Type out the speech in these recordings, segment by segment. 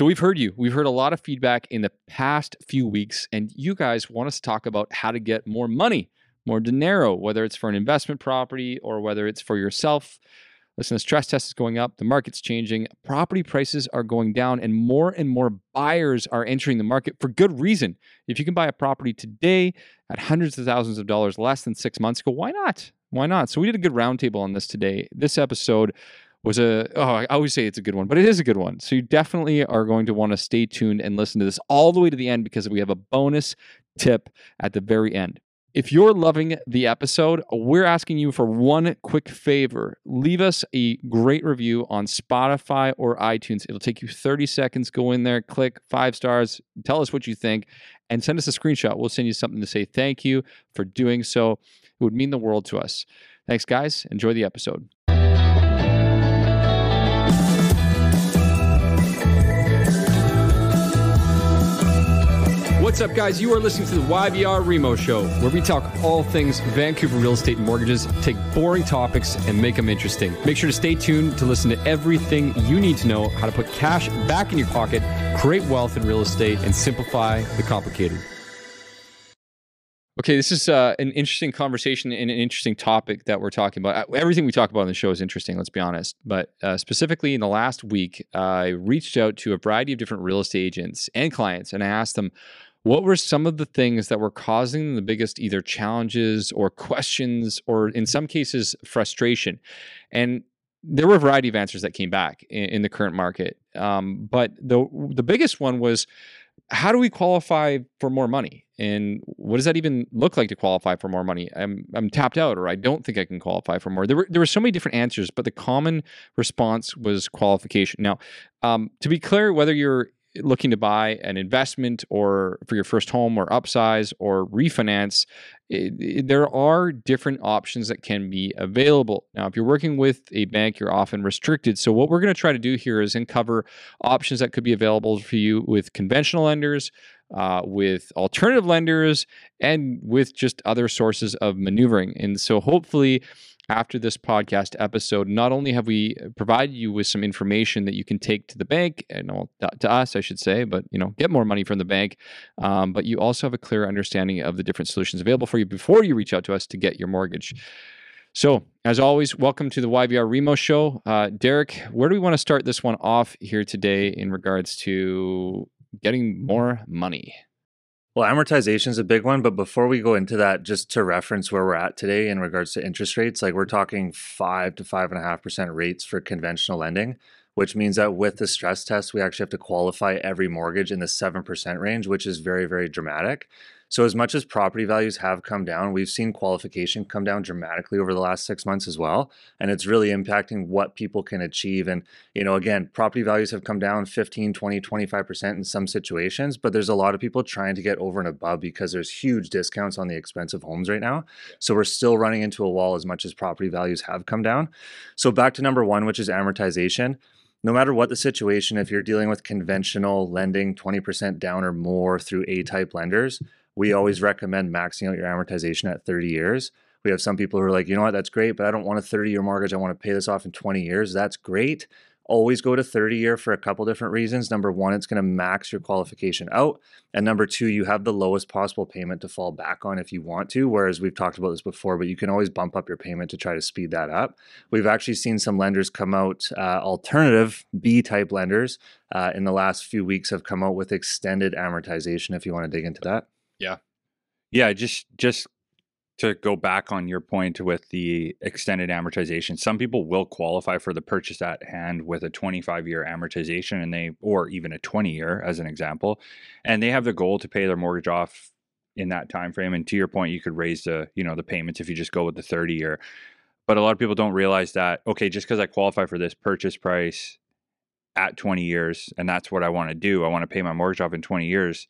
So we've heard you. We've heard a lot of feedback in the past few weeks, and you guys want us to talk about how to get more money, more dinero, whether it's for an investment property or whether it's for yourself. Listen, the stress test is going up, the market's changing, property prices are going down, and more and more buyers are entering the market for good reason. If you can buy a property today at hundreds of thousands of dollars less than six months ago, why not? Why not? So we did a good roundtable on this today. This episode was a oh I always say it's a good one, but it is a good one. So you definitely are going to want to stay tuned and listen to this all the way to the end because we have a bonus tip at the very end. If you're loving the episode, we're asking you for one quick favor. Leave us a great review on Spotify or iTunes. It'll take you 30 seconds. Go in there, click five stars, tell us what you think, and send us a screenshot. We'll send you something to say thank you for doing so. It would mean the world to us. Thanks, guys. Enjoy the episode. What's up, guys? You are listening to the YVR Remo Show, where we talk all things Vancouver real estate and mortgages, take boring topics and make them interesting. Make sure to stay tuned to listen to everything you need to know how to put cash back in your pocket, create wealth in real estate, and simplify the complicated. Okay, this is uh, an interesting conversation and an interesting topic that we're talking about. Uh, everything we talk about on the show is interesting, let's be honest. But uh, specifically in the last week, I reached out to a variety of different real estate agents and clients, and I asked them, what were some of the things that were causing the biggest either challenges or questions or in some cases frustration? And there were a variety of answers that came back in, in the current market um, but the the biggest one was how do we qualify for more money? And what does that even look like to qualify for more money? I'm i'm tapped out or i don't think i can qualify for more. There were there were so many different answers but the common response was qualification. Now um, to be clear whether you're looking to buy an investment or for your first home or upsize or refinance, it, it, there are different options that can be available. Now, if you're working with a bank, you're often restricted. So, what we're going to try to do here is uncover options that could be available for you with conventional lenders. Uh, with alternative lenders and with just other sources of maneuvering. And so, hopefully, after this podcast episode, not only have we provided you with some information that you can take to the bank and to us, I should say, but you know, get more money from the bank, um, but you also have a clear understanding of the different solutions available for you before you reach out to us to get your mortgage. So, as always, welcome to the YVR Remo Show. Uh, Derek, where do we want to start this one off here today in regards to getting more money? Well, amortization is a big one, but before we go into that, just to reference where we're at today in regards to interest rates, like we're talking five to five and a half percent rates for conventional lending, which means that with the stress test, we actually have to qualify every mortgage in the seven percent range, which is very, very dramatic. So, as much as property values have come down, we've seen qualification come down dramatically over the last six months as well. And it's really impacting what people can achieve. And, you know, again, property values have come down 15, 20, 25% in some situations, but there's a lot of people trying to get over and above because there's huge discounts on the expensive homes right now. So, we're still running into a wall as much as property values have come down. So, back to number one, which is amortization no matter what the situation, if you're dealing with conventional lending 20% down or more through A type lenders, we always recommend maxing out your amortization at 30 years. We have some people who are like, you know what, that's great, but I don't want a 30 year mortgage. I want to pay this off in 20 years. That's great. Always go to 30 year for a couple different reasons. Number one, it's going to max your qualification out. And number two, you have the lowest possible payment to fall back on if you want to. Whereas we've talked about this before, but you can always bump up your payment to try to speed that up. We've actually seen some lenders come out, uh, alternative B type lenders uh, in the last few weeks have come out with extended amortization if you want to dig into that. Yeah. Yeah, just just to go back on your point with the extended amortization, some people will qualify for the purchase at hand with a 25 year amortization and they or even a 20 year as an example, and they have the goal to pay their mortgage off in that time frame and to your point you could raise the, you know, the payments if you just go with the 30 year. But a lot of people don't realize that okay, just cuz I qualify for this purchase price at 20 years and that's what I want to do, I want to pay my mortgage off in 20 years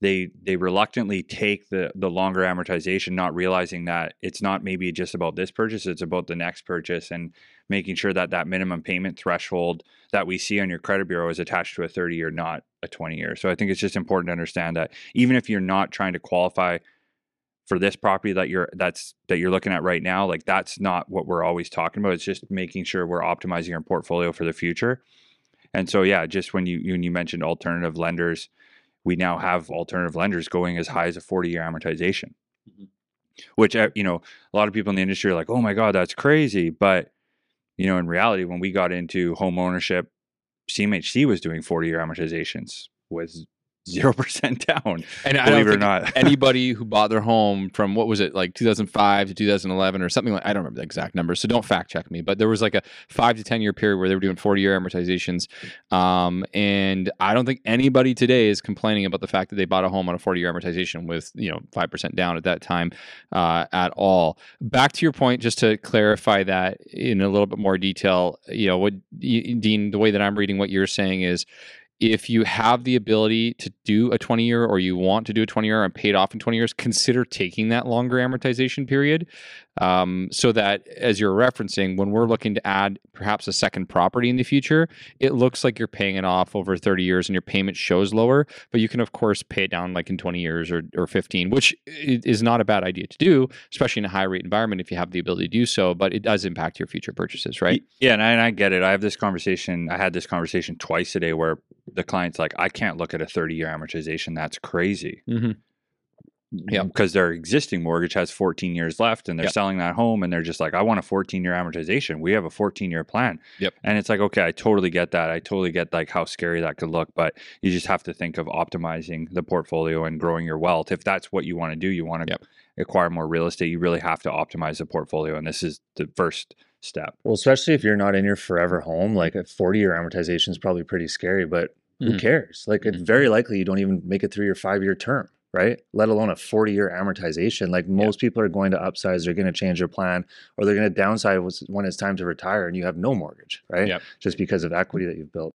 they they reluctantly take the the longer amortization not realizing that it's not maybe just about this purchase it's about the next purchase and making sure that that minimum payment threshold that we see on your credit bureau is attached to a 30 year not a 20 year so i think it's just important to understand that even if you're not trying to qualify for this property that you're that's that you're looking at right now like that's not what we're always talking about. It's just making sure we're optimizing our portfolio for the future. And so yeah, just when you when you mentioned alternative lenders, we now have alternative lenders going as high as a 40 year amortization. Mhm. Which uh, you know, a lot of people in the industry are like, "Oh my god, that's crazy." But you know, in reality, when we got into home ownership, CMHC was doing 40 year amortizations with 0% down. And I Believe don't it or think not. anybody who bought their home from what was it like 2005 to 2011 or something like I don't remember the exact number, so don't fact check me. But there was like a five to ten year period where they were doing 40 year amortizations, um, and I don't think anybody today is complaining about the fact that they bought a home on a 40 year amortization with you know five percent down at that time uh, at all. Back to your point, just to clarify that in a little bit more detail, you know what Dean, the way that I'm reading what you're saying is if you have the ability to do a 20 year or you want to do a 20 year and pay it off in 20 years, consider taking that longer amortization period. Um, so that as you're referencing, when we're looking to add perhaps a second property in the future, it looks like you're paying it off over 30 years and your payment shows lower, but you can, of course, pay it down like in 20 years or, or 15, which is not a bad idea to do, especially in a high rate environment if you have the ability to do so, but it does impact your future purchases, right? Yeah, and I, and I get it. I have this conversation. I had this conversation twice today where the client's like, I can't look at a 30 year amortization. That's crazy. Mm-hmm. Yeah. Because their existing mortgage has 14 years left and they're Yep. selling that home and they're just like, I want a 14 year amortization. We have a 14 year plan. Yep. And it's like, okay, I totally get that. I totally get like how scary that could look, but you just have to think of optimizing the portfolio and growing your wealth. If that's what you want to do, you want to Yep. acquire more real estate, you really have to optimize the portfolio. And this is the first step. Well, especially if you're not in your forever home, like a 40 year amortization is probably pretty scary, but who Mhm. cares? Like, it's Mhm. very likely you don't even make it through your five year term, right? Let alone a 40 year amortization. Like, most people are going to upsize, they're going to change their plan, or they're going to downsize when it's time to retire and you have no mortgage, right? Yep. Just because of equity that you've built.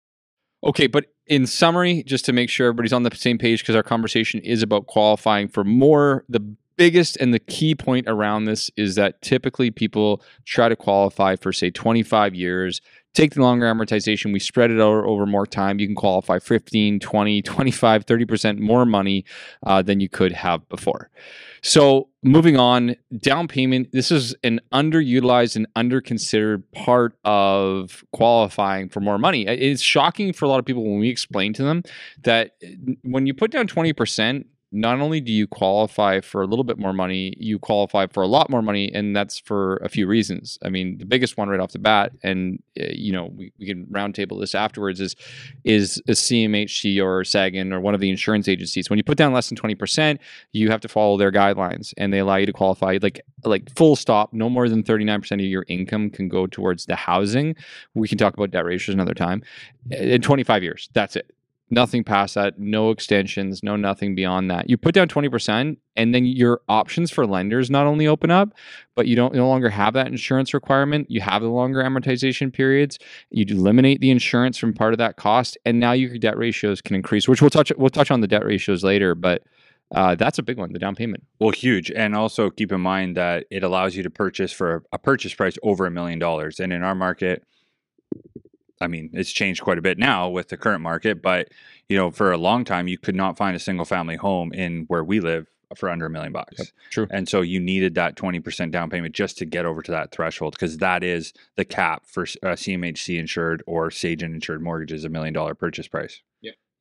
Okay, but in summary, just to make sure everybody's on the same page, because our conversation is about qualifying for more, the biggest and the key point around this is that typically people try to qualify for, say, 25 years. Take the longer amortization, we spread it out over more time. You can qualify 15, 20, 25, 30% more money uh, than you could have before. So, moving on, down payment. This is an underutilized and underconsidered part of qualifying for more money. It's shocking for a lot of people when we explain to them that uh, when you put down 20%, not only do you qualify for a little bit more money, you qualify for a lot more money, and that's for a few reasons. I mean, the biggest one right off the bat, and uh, you know, we, we can roundtable this afterwards, is is a CMHC or Sagen or one of the insurance agencies. When you put down less than twenty percent, you have to follow their guidelines, and they allow you to qualify like like full stop. No more than thirty nine percent of your income can go towards the housing. We can talk about debt ratios another time. In twenty five years, that's it nothing past that, no extensions, no nothing beyond that. You put down 20% and then your options for lenders not only open up, but you don't no longer have that insurance requirement. You have the longer amortization periods. You eliminate the insurance from part of that cost and now your debt ratios can increase, which we'll touch we'll touch on the debt ratios later, but uh, that's a big one, the down payment. Well, huge. And also keep in mind that it allows you to purchase for a purchase price over a million dollars. And in our market, I mean, it's changed quite a bit now with the current market, but you know, for a long time you could not find a single family home in where we live for under a million bucks. true. And so you needed that 20% down payment just to get over to that threshold because that is the cap for uh, CMHC insured or Sagen insured mortgages, a million dollar purchase price.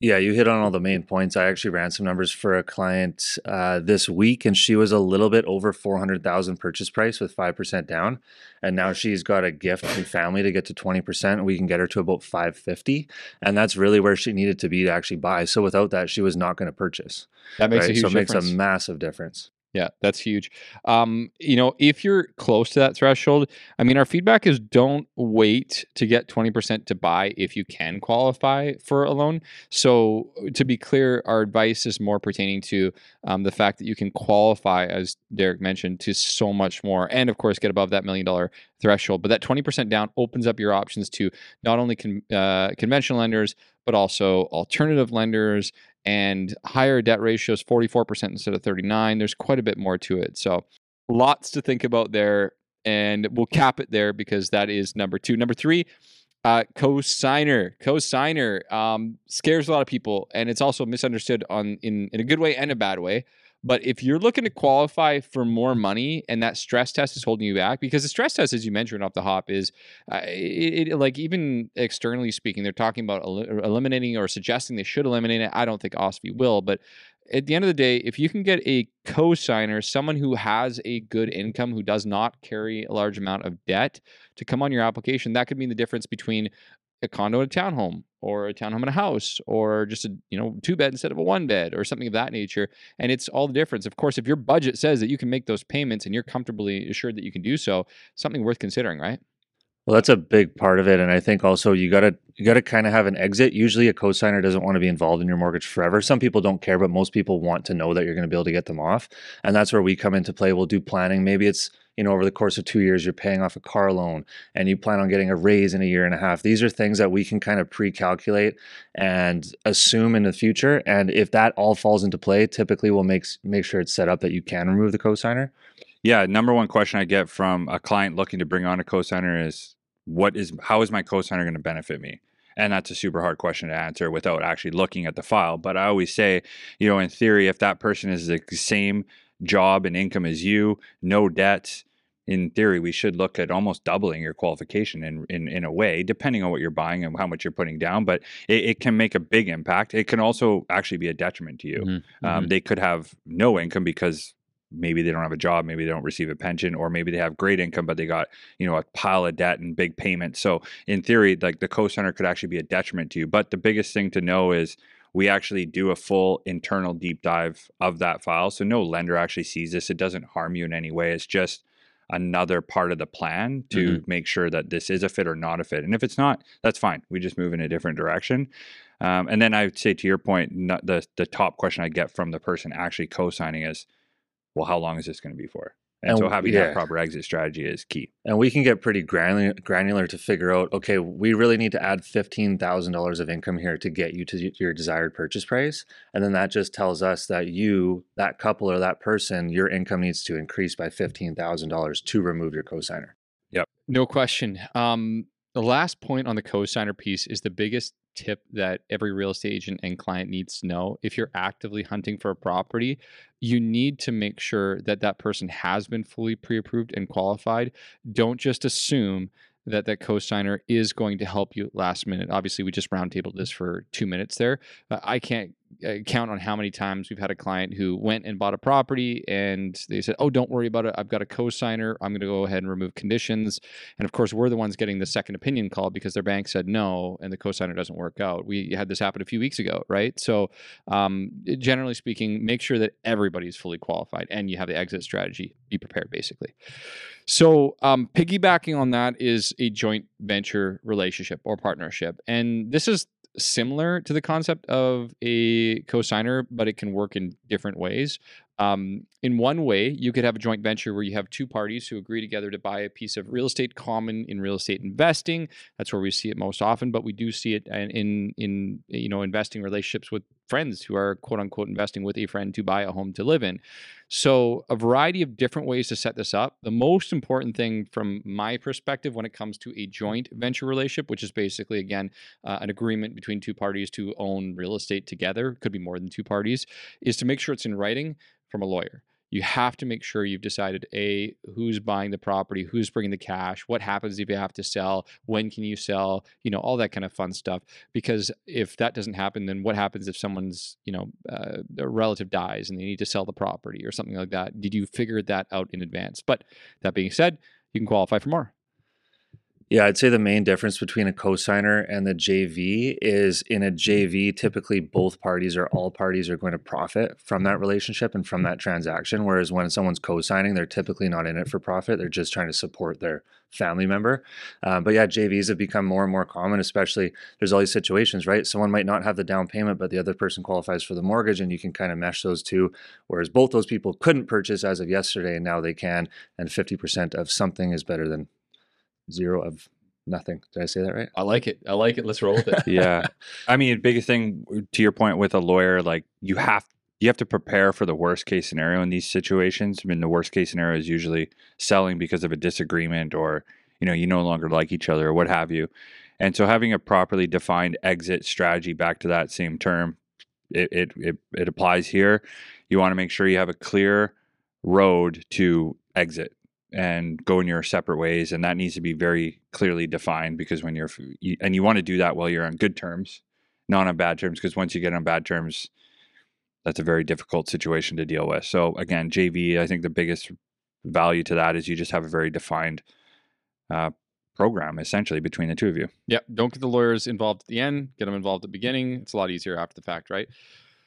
Yeah, you hit on all the main points. I actually ran some numbers for a client uh, this week, and she was a little bit over four hundred thousand purchase price with five percent down, and now she's got a gift from family to get to twenty percent. We can get her to about five fifty, and that's really where she needed to be to actually buy. So without that, she was not going to purchase. That makes right? a huge difference. so it makes difference. a massive difference. Yeah, that's huge. Um, you know, if you're close to that threshold, I mean, our feedback is don't wait to get 20% to buy if you can qualify for a loan. So, to be clear, our advice is more pertaining to um, the fact that you can qualify, as Derek mentioned, to so much more. And of course, get above that million dollar threshold. But that 20% down opens up your options to not only con- uh, conventional lenders, but also alternative lenders and higher debt ratios 44% instead of 39 there's quite a bit more to it. So lots to think about there and we'll cap it there because that is number two. Number three uh, co-signer. Co-signer um, scares a lot of people and it's also misunderstood on in, in a good way and a bad way But if you're looking to qualify for more money and that stress test is holding you back, because the stress test, as you mentioned off the hop, is uh, it, it, like even externally speaking, they're talking about el- eliminating or suggesting they should eliminate it. I don't think OSFI will, but at the end of the day, if you can get a co-signer, someone who has a good income, who does not carry a large amount of debt, to come on your application, that could mean the difference between a condo and a townhome, or a townhome and a house, or just a you know two bed instead of a one bed, or something of that nature. And it's all the difference. Of course, if your budget says that you can make those payments and you're comfortably assured that you can do so, something worth considering, right? Well, that's a big part of it, and I think also you gotta you gotta kind of have an exit. Usually, a cosigner doesn't want to be involved in your mortgage forever. Some people don't care, but most people want to know that you're going to be able to get them off, and that's where we come into play. We'll do planning. Maybe it's you know over the course of two years you're paying off a car loan, and you plan on getting a raise in a year and a half. These are things that we can kind of pre-calculate and assume in the future. And if that all falls into play, typically we'll make make sure it's set up that you can remove the cosigner. Yeah, number one question I get from a client looking to bring on a cosigner is what is how is my cosigner going to benefit me? And that's a super hard question to answer without actually looking at the file. But I always say, you know, in theory, if that person is the same job and income as you, no debts, in theory, we should look at almost doubling your qualification in, in, in a way, depending on what you're buying and how much you're putting down. But it, it can make a big impact. It can also actually be a detriment to you. Mm-hmm. Um, they could have no income because maybe they don't have a job, maybe they don't receive a pension, or maybe they have great income, but they got, you know, a pile of debt and big payments. So in theory, like the co-signer could actually be a detriment to you. But the biggest thing to know is we actually do a full internal deep dive of that file. So no lender actually sees this. It doesn't harm you in any way. It's just another part of the plan to mm-hmm. make sure that this is a fit or not a fit. And if it's not, that's fine. We just move in a different direction. Um, and then I would say to your point, the the top question I get from the person actually co-signing is, well, how long is this going to be for? And, and so having yeah. that proper exit strategy is key. And we can get pretty granular, granular to figure out, okay, we really need to add $15,000 of income here to get you to your desired purchase price. And then that just tells us that you, that couple or that person, your income needs to increase by $15,000 to remove your cosigner. Yep. No question. Um, the last point on the cosigner piece is the biggest tip that every real estate agent and client needs to know. If you're actively hunting for a property, you need to make sure that that person has been fully pre approved and qualified. Don't just assume that that co-signer is going to help you last minute. Obviously, we just roundtabled this for two minutes there. I can't count on how many times we've had a client who went and bought a property and they said, "Oh, don't worry about it. I've got a co-signer. I'm going to go ahead and remove conditions." And of course, we're the ones getting the second opinion call because their bank said no, and the co-signer doesn't work out. We had this happen a few weeks ago, right? So, um, generally speaking, make sure that everybody's fully qualified and you have the exit strategy. Be prepared, basically. So, um, piggybacking on that is a joint venture relationship or partnership. And this is similar to the concept of a cosigner, but it can work in different ways. Um, in one way, you could have a joint venture where you have two parties who agree together to buy a piece of real estate common in real estate investing. That's where we see it most often, but we do see it in in you know investing relationships with friends who are quote unquote investing with a friend to buy a home to live in. So, a variety of different ways to set this up. The most important thing from my perspective when it comes to a joint venture relationship, which is basically, again, uh, an agreement between two parties to own real estate together, could be more than two parties, is to make sure it's in writing from a lawyer you have to make sure you've decided a who's buying the property who's bringing the cash what happens if you have to sell when can you sell you know all that kind of fun stuff. Because if that doesn't happen then what happens if someone's you know uh, a relative dies and they need to sell the property or something like that? Did you figure that out in advance? But that being said you can qualify for more yeah, I'd say the main difference between a cosigner and the JV is in a JV, typically both parties or all parties are going to profit from that relationship and from that transaction. Whereas when someone's co-signing, they're typically not in it for profit; they're just trying to support their family member. Uh, but yeah, JVs have become more and more common. Especially there's all these situations, right? Someone might not have the down payment, but the other person qualifies for the mortgage, and you can kind of mesh those two. Whereas both those people couldn't purchase as of yesterday, and now they can. And 50% of something is better than zero of nothing. Did I say that right? I like it. I like it. Let's roll with it. yeah. I mean, biggest thing uh, to your point with a lawyer, like you have you have to prepare for the worst case scenario in these situations. I mean, the worst case scenario is usually selling because of a disagreement or you know you no longer like each other or what have you. And so having a properly defined exit strategy back to that same term it, it, it, it applies here you want to make sure you have a clear road to exit and go in your separate ways and that needs to be very clearly defined because when you're and you want to do that while you're on good terms not on bad terms because once you get on bad terms that's a very difficult situation to deal with so again jv i think the biggest value to that is you just have a very defined uh, program essentially between the two of you Yep. Don't get the lawyers involved at the end. Get them involved at the beginning. It's a lot easier after the fact, right?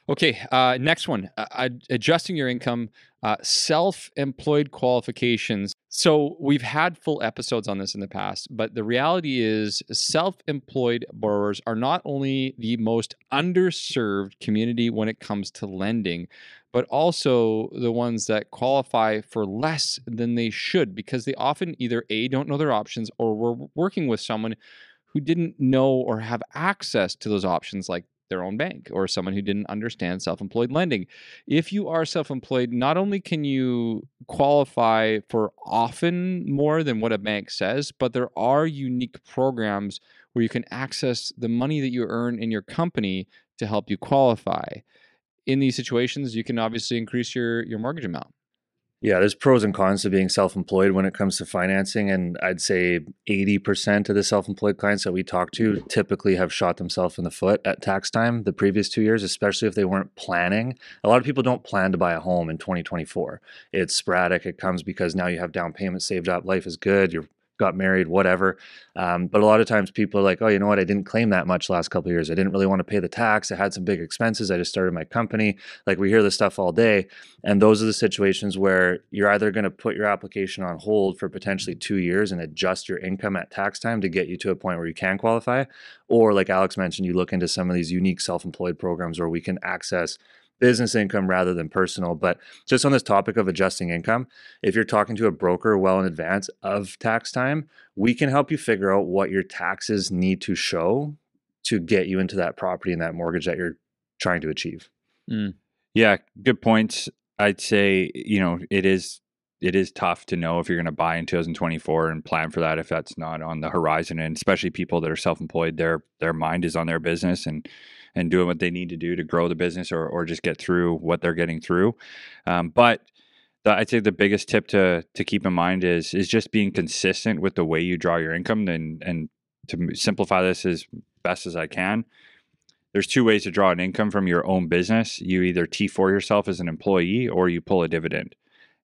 Okay. Uh, next one uh, adjusting your income, uh, self employed qualifications. So we've had full episodes on this in the past, but the reality is self employed borrowers are not only the most underserved community when it comes to lending, but also the ones that qualify for less than they should because they often either A, don't know their options or were working with someone who didn't know or have access to those options like their own bank or someone who didn't understand self-employed lending. If you are self-employed, not only can you qualify for often more than what a bank says, but there are unique programs where you can access the money that you earn in your company to help you qualify. In these situations, you can obviously increase your your mortgage amount. Yeah, there's pros and cons to being self-employed when it comes to financing, and I'd say 80% of the self-employed clients that we talk to typically have shot themselves in the foot at tax time the previous two years, especially if they weren't planning. A lot of people don't plan to buy a home in 2024. It's sporadic. It comes because now you have down payment saved up. Life is good. You're got married, whatever. Um, but a lot of times people are like, oh, you know what? I didn't claim that much last couple years. I didn't really want to pay the tax. I had some big expenses. I just started my company. Like we hear this stuff all day. And those are the situations where you're either going to put your application on hold for potentially two years and adjust your income at tax time to get you to a point where you can qualify. Or like Alex mentioned, you look into some of these unique self-employed programs where we can access business income rather than personal. But just on this topic of adjusting income, if you're talking to a broker well in advance of tax time, we can help you figure out what your taxes need to show to get you into that property and that mortgage that you're trying to achieve. Mm. Yeah, good points. I'd say, you know, it is it is tough to know if you're going to buy in 2024 and plan for that if that's not on the horizon and especially people that are self-employed their their mind is on their business and and doing what they need to do to grow the business or or just get through what they're getting through. Um, but the, I'd say the biggest tip to to keep in mind is is just being consistent with the way you draw your income and and to simplify this as best as I can there's two ways to draw an income from your own business. You either T4 yourself as an employee or you pull a dividend.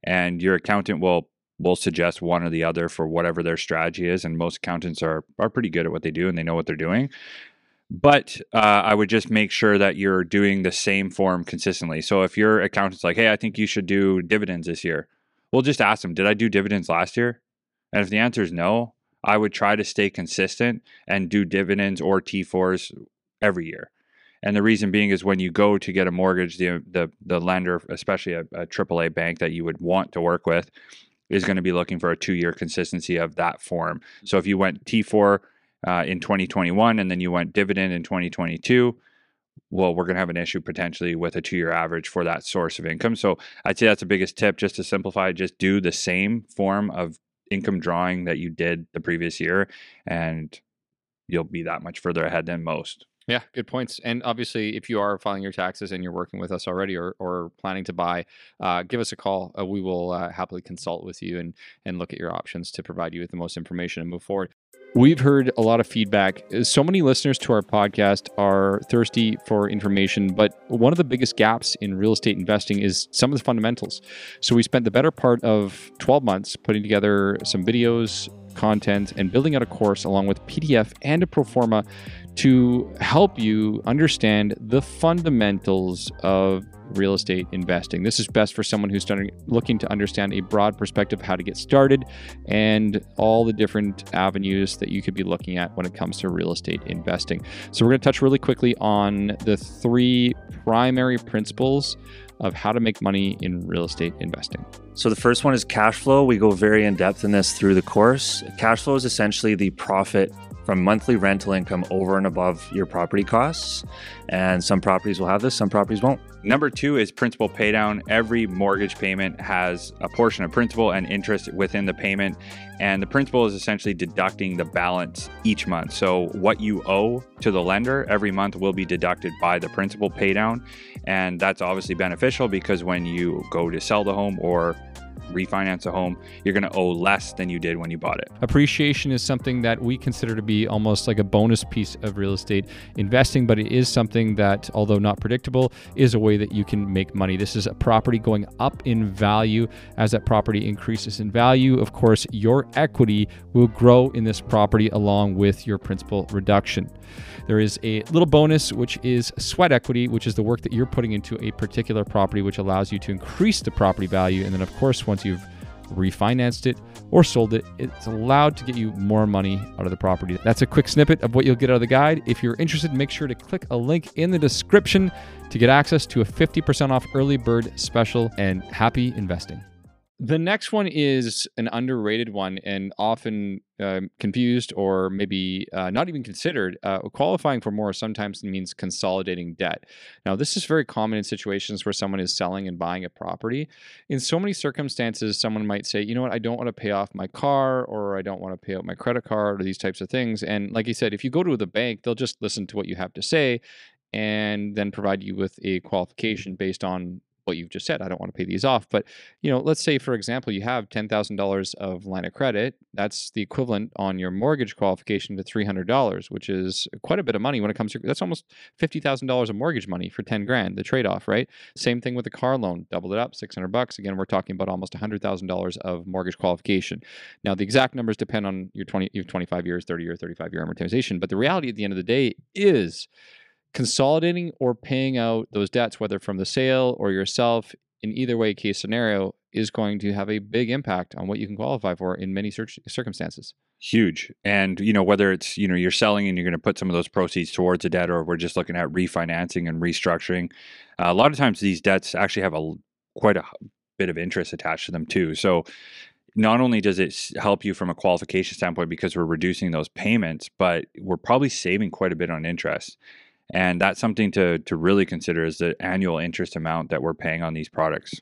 And your accountant will will suggest one or the other for whatever their strategy is. And most accountants are are pretty good at what they do and they know what they're doing. But uh, I would just make sure that you're doing the same form consistently. So if your accountant's like, "Hey, I think you should do dividends this year," well, just ask them, "Did I do dividends last year?" And if the answer is no, I would try to stay consistent and do dividends or T4s every year. And the reason being is when you go to get a mortgage, the the the lender, especially a, a AAA bank that you would want to work with, is going to be looking for a two year consistency of that form. So if you went T4 uh, in 2021 and then you went dividend in 2022, well, we're going to have an issue potentially with a two year average for that source of income. So I'd say that's the biggest tip just to simplify, just do the same form of income drawing that you did the previous year, and you'll be that much further ahead than most. Yeah, good points. And obviously, if you are filing your taxes and you're working with us already or, or planning to buy, uh, give us a call. Uh, we will uh, happily consult with you and and look at your options to provide you with the most information and move forward. We've heard a lot of feedback. So many listeners to our podcast are thirsty for information, but one of the biggest gaps in real estate investing is some of the fundamentals. So we spent the better part of 12 months putting together some videos, content, and building out a course along with PDF and a pro forma to help you understand the fundamentals of real estate investing. This is best for someone who's looking to understand a broad perspective how to get started and all the different avenues that you could be looking at when it comes to real estate investing. So, we're going to touch really quickly on the three primary principles of how to make money in real estate investing. So the first one is cash flow. We go very in depth in this through the course. Cash flow is essentially the profit from monthly rental income over and above your property costs. And some properties will have this, some properties won't. Number two is principal paydown. Every mortgage payment has a portion of principal and interest within the payment. And the principal is essentially deducting the balance each month. So, what you owe to the lender every month will be deducted by the principal paydown. And that's obviously beneficial because when you go to sell the home or refinance a home, you're going to owe less than you did when you bought it. Appreciation is something that we consider to be almost like a bonus piece of real estate investing, but it is something that, although not predictable, is a way that you can make money. This is a property going up in value. As that property increases in value, of course, your equity will grow in this property along with your principal reduction. There is a little bonus, which is sweat equity, which is the work that you're putting into a particular property, which allows you to increase the property value. And then, of course, once you've refinanced it or sold it, it's allowed to get you more money out of the property. That's a quick snippet of what you'll get out of the guide. If you're interested, make sure to click a link in the description to get access to a 50% off early bird special and happy investing. The next one is an underrated one and often uh, confused or maybe uh, not even considered. Uh, qualifying for more sometimes means consolidating debt. Now, this is very common in situations where someone is selling and buying a property. In so many circumstances, someone might say, you know what, I don't want to pay off my car or I don't want to pay out my credit card or these types of things. And like you said, if you go to the bank, they'll just listen to what you have to say and then provide you with a qualification based on what you've just said. I don't want to pay these off. But, you know, let's say, for example, you have $10,000 of line of credit. That's the equivalent on your mortgage qualification to $300, which is quite a bit of money when it comes to that's almost $50,000 of mortgage money for 10 grand, the trade off, right? Same thing with the car loan, doubled it up, 600 bucks. Again, we're talking about almost $100,000 of mortgage qualification. Now, the exact numbers depend on your 20, your 25 years, 30 year, 35 year amortization. But the reality at the end of the day is, consolidating or paying out those debts, whether from the sale or yourself, in either way case scenario, is going to have a big impact on what you can qualify for in many circumstances. Huge. And, you know, whether it's, you know, you're selling and you're going to put some of those proceeds towards a debt or we're just looking at refinancing and restructuring, uh, a lot of times these debts actually have a quite a bit of interest attached to them too. So, not only does it help you from a qualification standpoint because we're reducing those payments, but we're probably saving quite a bit on interest. And that's something to to really consider is the annual interest amount that we're paying on these products.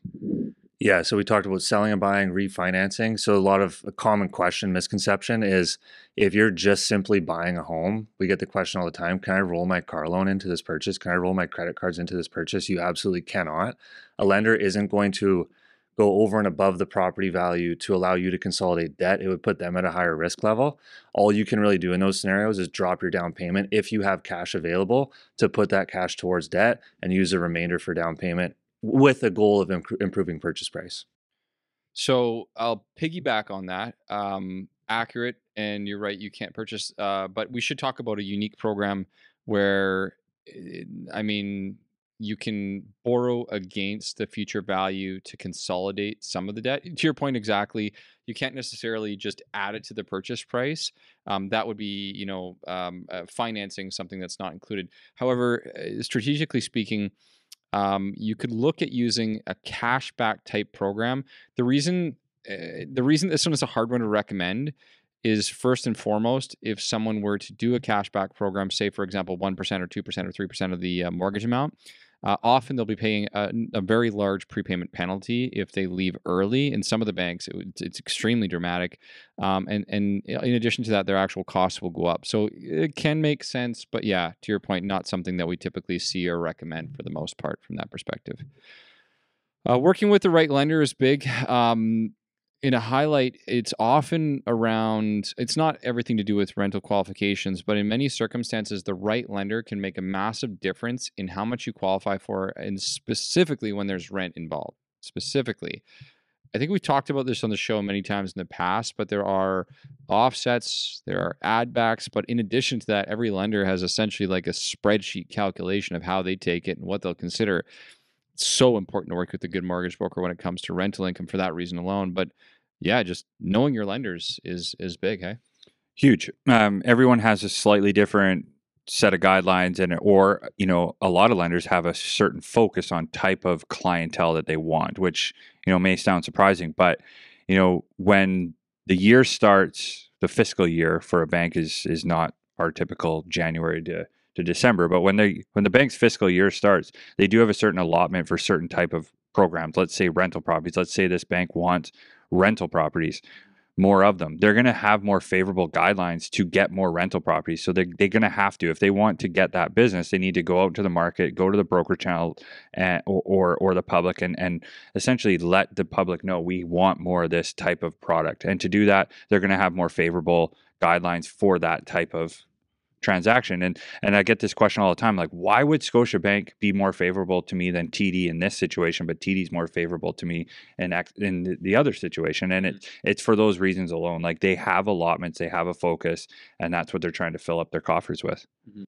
Yeah, so we talked about selling and buying, refinancing. So a lot of a common question, misconception is if you're just simply buying a home, we get the question all the time, can I roll my car loan into this purchase? Can I roll my credit cards into this purchase? You absolutely cannot. A lender isn't going to go over and above the property value to allow you to consolidate debt, it would put them at a higher risk level. All you can really do in those scenarios is drop your down payment if you have cash available to put that cash towards debt and use the remainder for down payment with a goal of imp- improving purchase price. So I'll piggyback on that. Um, accurate, and you're right, you can't purchase, uh, but we should talk about a unique program where, eh, I mean, you can borrow against the future value to consolidate some of the debt. To your point, exactly, you can't necessarily just add it to the purchase price. Um, that would be, you know, um, uh, financing something that's not included. However, uh, strategically speaking, um, you could look at using a cashback type program. The reason, uh, the reason this one is a hard one to recommend is first and foremost if someone were to do a cashback program, say for example, one percent or two percent or three percent of the uh, mortgage amount uh, often they'll be paying a, a, very large prepayment penalty if they leave early. In some of the banks, it, it's extremely dramatic. Um, and, and in addition to that, their actual costs will go up. So it can make sense, but yeah, to your point, not something that we typically see or recommend for the most part from that perspective. Uh, working with the right lender is big. Um, in a highlight, it's often around, it's not everything to do with rental qualifications, but in many circumstances, the right lender can make a massive difference in how much you qualify for, and specifically when there's rent involved. Specifically, I think we've talked about this on the show many times in the past, but there are offsets, there are add backs. But in addition to that, every lender has essentially like a spreadsheet calculation of how they take it and what they'll consider so important to work with a good mortgage broker when it comes to rental income for that reason alone. But yeah, just knowing your lenders is is big, hey? Huge. Um, everyone has a slightly different set of guidelines and or you know a lot of lenders have a certain focus on type of clientele that they want which you know may sound surprising but you know when the year starts the fiscal year for a bank is is not our typical January to to December. But when they when the bank's fiscal year starts, they do have a certain allotment for certain type of programs. Let's say rental properties. Let's say this bank wants rental properties, more of them. They're going to have more favorable guidelines to get more rental properties. So they're, they're going to have to, if they want to get that business, they need to go out to the market, go to the broker channel and, or, or, or the public and, and essentially let the public know we want more of this type of product. And to do that, they're going to have more favorable guidelines for that type of transaction. And and I get this question all the time, like, why would Scotiabank be more favorable to me than TD in this situation, but TD's more favorable to me in in the other situation? And it mm-hmm. it's for those reasons alone. Like they have allotments, they have a focus, and that's what they're trying to fill up their coffers with. Mm-hmm.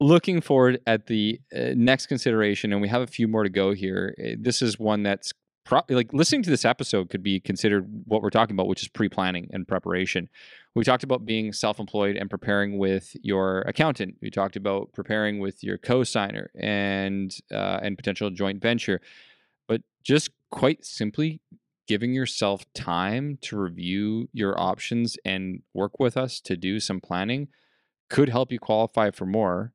Looking forward at the uh, next consideration, and we have a few more to go here. Eh, this is one that's pro- like listening to this episode could be considered what we're talking about, which is pre-planning and preparation. We talked about being self-employed and preparing with your accountant. We talked about preparing with your co-signer and uh, and potential joint venture, but just quite simply giving yourself time to review your options and work with us to do some planning could help you qualify for more.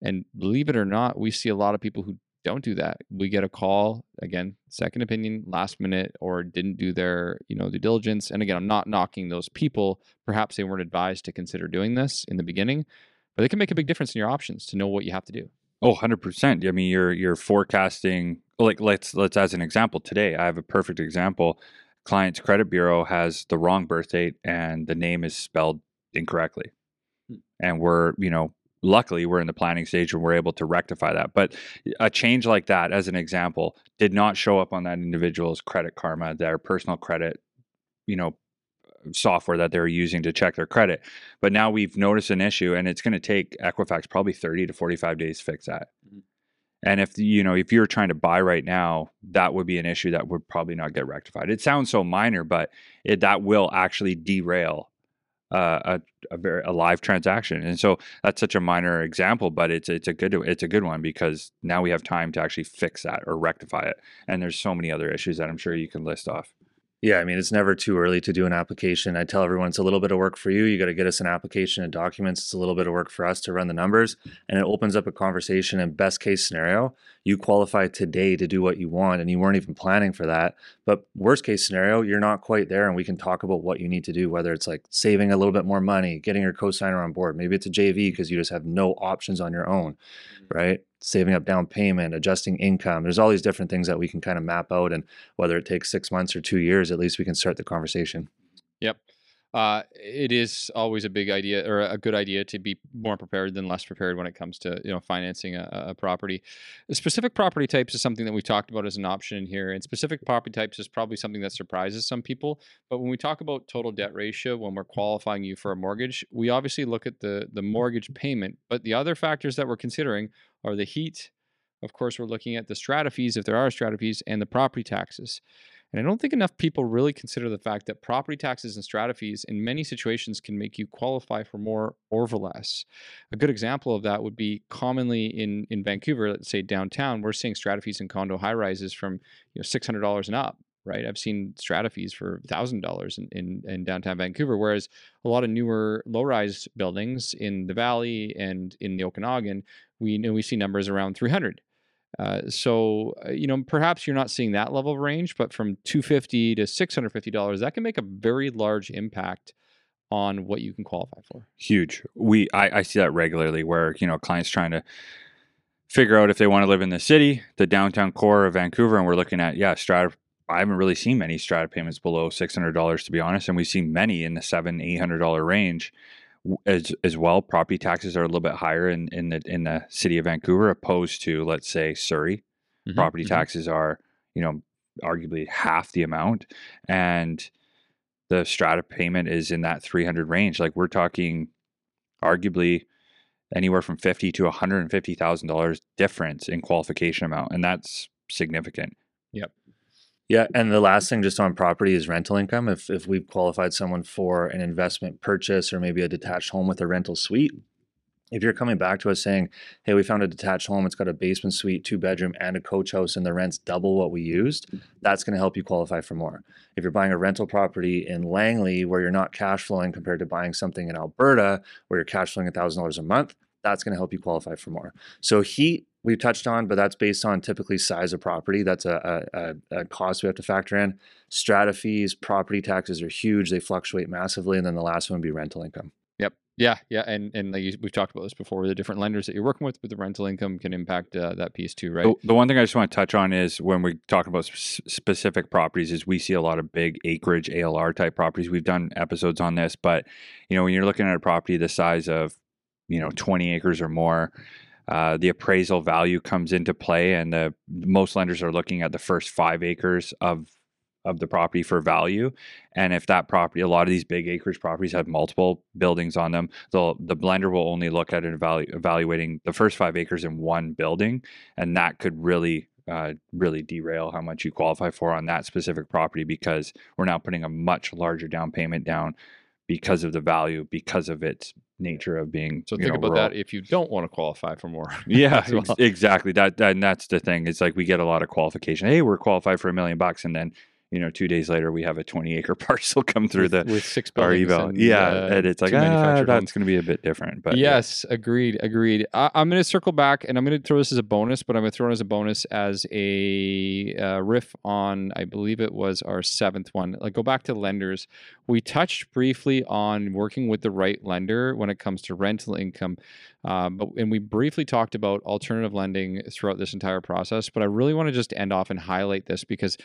And believe it or not, we see a lot of people who don't do that. We get a call again, second opinion, last minute, or didn't do their you know due diligence. And again, I'm not knocking those people. Perhaps they weren't advised to consider doing this in the beginning, but they can make a big difference in your options to know what you have to do. Oh, 100%. I mean, you're you're forecasting like let's let's as an example today. I have a perfect example. Client's credit bureau has the wrong birth date and the name is spelled incorrectly. Hmm. And we're, you know, luckily we're in the planning stage and we're able to rectify that but a change like that as an example did not show up on that individual's credit karma their personal credit you know software that they're using to check their credit. But now we've noticed an issue and it's going to take equifax probably 30 to 45 days to fix that. Mm-hmm. and if you know if you're trying to buy right now that would be an issue that would probably not get rectified. It sounds so minor but it, that will actually derail uh, a a very a live transaction and so that's such a minor example but it's it's a good it's a good one because now we have time to actually fix that or rectify it and there's so many other issues that i'm sure you can list off yeah, I mean, it's never too early to do an application. I tell everyone it's a little bit of work for you. You got to get us an application and documents. It's a little bit of work for us to run the numbers, and it opens up a conversation. And best case scenario, you qualify today to do what you want, and you weren't even planning for that. But worst case scenario, you're not quite there, and we can talk about what you need to do. Whether it's like saving a little bit more money, getting your co-signer on board. Maybe it's a JV because you just have no options on your own, mm-hmm. right? saving up down payment, adjusting income. There's all these different things that we can kind of map out. And whether it takes six months or two years, at least we can start the conversation. Yep. Uh, it is always a big idea or a good idea to be more prepared than less prepared when it comes to you know financing a, a property. Specific property types is something that we talked about as an option in here, and specific property types is probably something that surprises some people. But when we talk about total debt ratio when we're qualifying you for a mortgage, we obviously look at the the mortgage payment, but the other factors that we're considering are the heat. Of course, we're looking at the strata fees if there are strata fees and the property taxes. And I don't think enough people really consider the fact that property taxes and strata fees in many situations can make you qualify for more or for less. A good example of that would be commonly in, in Vancouver, let's say downtown, we're seeing strata fees in condo high rises from you know $600 and up. Right, I've seen strata fees for thousand dollars in, in downtown Vancouver, whereas a lot of newer low-rise buildings in the valley and in the Okanagan, we know we see numbers around 300 uh, so uh, you know perhaps you're not seeing that level of range, but from 250 to 650 dollars, that can make a very large impact on what you can qualify for. Huge. We I, I see that regularly where you know clients trying to figure out if they want to live in the city, the downtown core of Vancouver, and we're looking at yeah strata. I haven't really seen many strata payments below six hundred dollars to be honest, and we've seen many in the seven eight hundred dollar range as as well. Property taxes are a little bit higher in in the in the city of Vancouver opposed to let's say Surrey. Mm-hmm, property mm-hmm. taxes are you know arguably half the amount, and the strata payment is in that 300 range. Like we're talking, arguably anywhere from fifty to one hundred and fifty thousand dollars difference in qualification amount, and that's significant. Yeah, and the last thing just on property is rental income. If if we've qualified someone for an investment purchase or maybe a detached home with a rental suite, if you're coming back to us saying, "Hey, we found a detached home. It's got a basement suite, two bedroom, and a coach house, and the rent's double what we used," that's going to help you qualify for more. If you're buying a rental property in Langley where you're not cash flowing compared to buying something in Alberta where you're cash flowing thousand dollars a month, that's going to help you qualify for more. So heat we've touched on, but that's based on typically size of property. That's a, a, a, cost we have to factor in. Strata fees, property taxes are huge. They fluctuate massively. And then the last one would be rental income. Yep. Yeah. Yeah. And and like we've talked about this before. The different lenders that you're working with, with the rental income can impact uh, that piece too, right? The, the, one thing I just want to touch on is when we talk about sp- specific properties, is we see a lot of big acreage ALR type properties. We've done episodes on this, but you know when you're looking at a property the size of you know 20 acres or more. Uh, the appraisal value comes into play, and the most lenders are looking at the first five acres of of the property for value. And if that property, a lot of these big acreage properties have multiple buildings on them, the the blender will only look at evalu- evaluating the first five acres in one building, and that could really uh, really derail how much you qualify for on that specific property because we're now putting a much larger down payment down because of the value because of its nature of being. So think know, about rural. that if you don't want to qualify for more. Yeah, well. ex- exactly. That, that and that's the thing. It's like we get a lot of qualification. Hey, we're qualified for a million bucks, and then you know, two days later we have a 20 acre parcel come through the with six our buildings and, yeah, uh, and it's like ah, manufactured that's going to be a bit different. But yeah. yes, agreed, agreed. I, I'm going to circle back, and I'm going to throw this as a bonus, but I'm going to throw it as a bonus as a uh, riff on, I believe it was our seventh one. Like, go back to lenders. We touched briefly on working with the right lender when it comes to rental income, um, but, and we briefly talked about alternative lending throughout this entire process. But I really want to just end off and highlight this because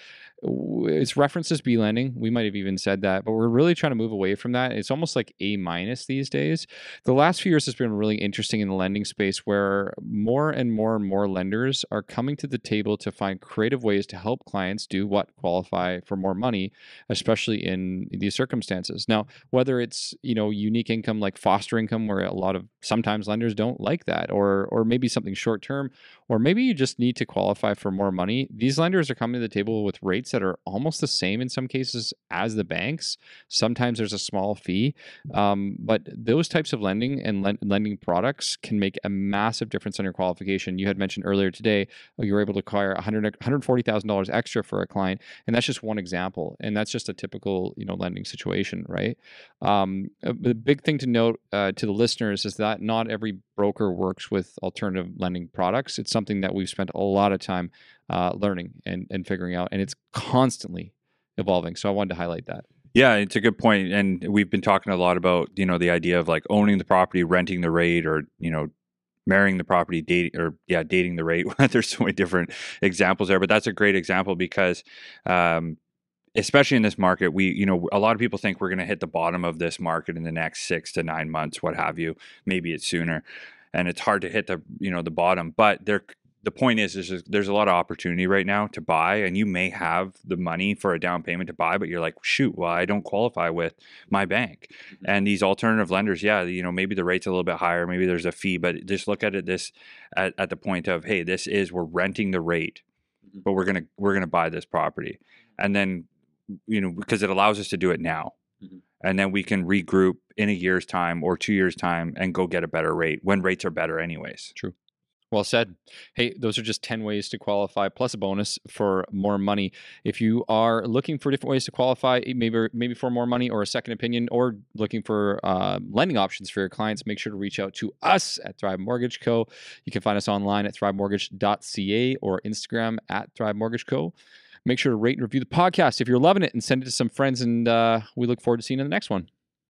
it's references B lending. We might have even said that, but we're really trying to move away from that. It's almost like A minus these days the last few years has been really interesting in the lending space where more and more and more lenders are coming to the table to find creative ways to help clients do what qualify for more money especially in these circumstances now whether it's you know unique income like foster income where a lot of sometimes lenders don't like that or or maybe something short term or maybe you just need to qualify for more money these lenders are coming to the table with rates that are almost the same in some cases as the banks sometimes there's a small fee um, but those types of lending and len- lending products can make a massive difference on your qualification. You had mentioned earlier today uh, you were able to acquire 100, $140,000 extra for a client, and that's just one example. And that's just a typical you know lending situation, right? Um, uh, the big thing to note uh, to the listeners is that not every broker works with alternative lending products. It's something that we've spent a lot of time uh, learning and, and figuring out, and it's constantly evolving. So I wanted to highlight that. Yeah, it's a good point, and we've been talking a lot about you know the idea of like owning the property, renting the rate, or you know marrying the property, dating or yeah, dating the rate. There's so many different examples there, but that's a great example because. Um, especially in this market we you know a lot of people think we're going to hit the bottom of this market in the next 6 to 9 months what have you. Maybe it's sooner and it's hard to hit the you know the bottom but there the point is, is just- there's a lot of opportunity right now to buy, and you may have the money for a down payment to buy, but you're like, shoot, well, I don't qualify with my bank. Mm-hmm. And these alternative lenders, yeah, you know, maybe the rate's a little bit higher, maybe there's a fee, but just look at it this at, at the point of, hey, this is we're renting the rate, mm-hmm. but we're gonna we're gonna buy this property, and then you know because it allows us to do it now. Mhm. And then we can regroup in a year's time or two years' time and go get a better rate when rates are better, anyways. True. Well said. Hey, those are just 10 ways to qualify plus a bonus for more money. If you are looking for different ways to qualify, maybe maybe for more money or a second opinion or looking for uh, lending options for your clients, make sure to reach out to us at Thrive Mortgage Co. You can find us online at thrivemortgage.ca or Instagram at Thrive Mortgage Co. Make sure to rate and review the podcast if you're loving it and send it to some friends. And uh, we look forward to seeing you in the next one.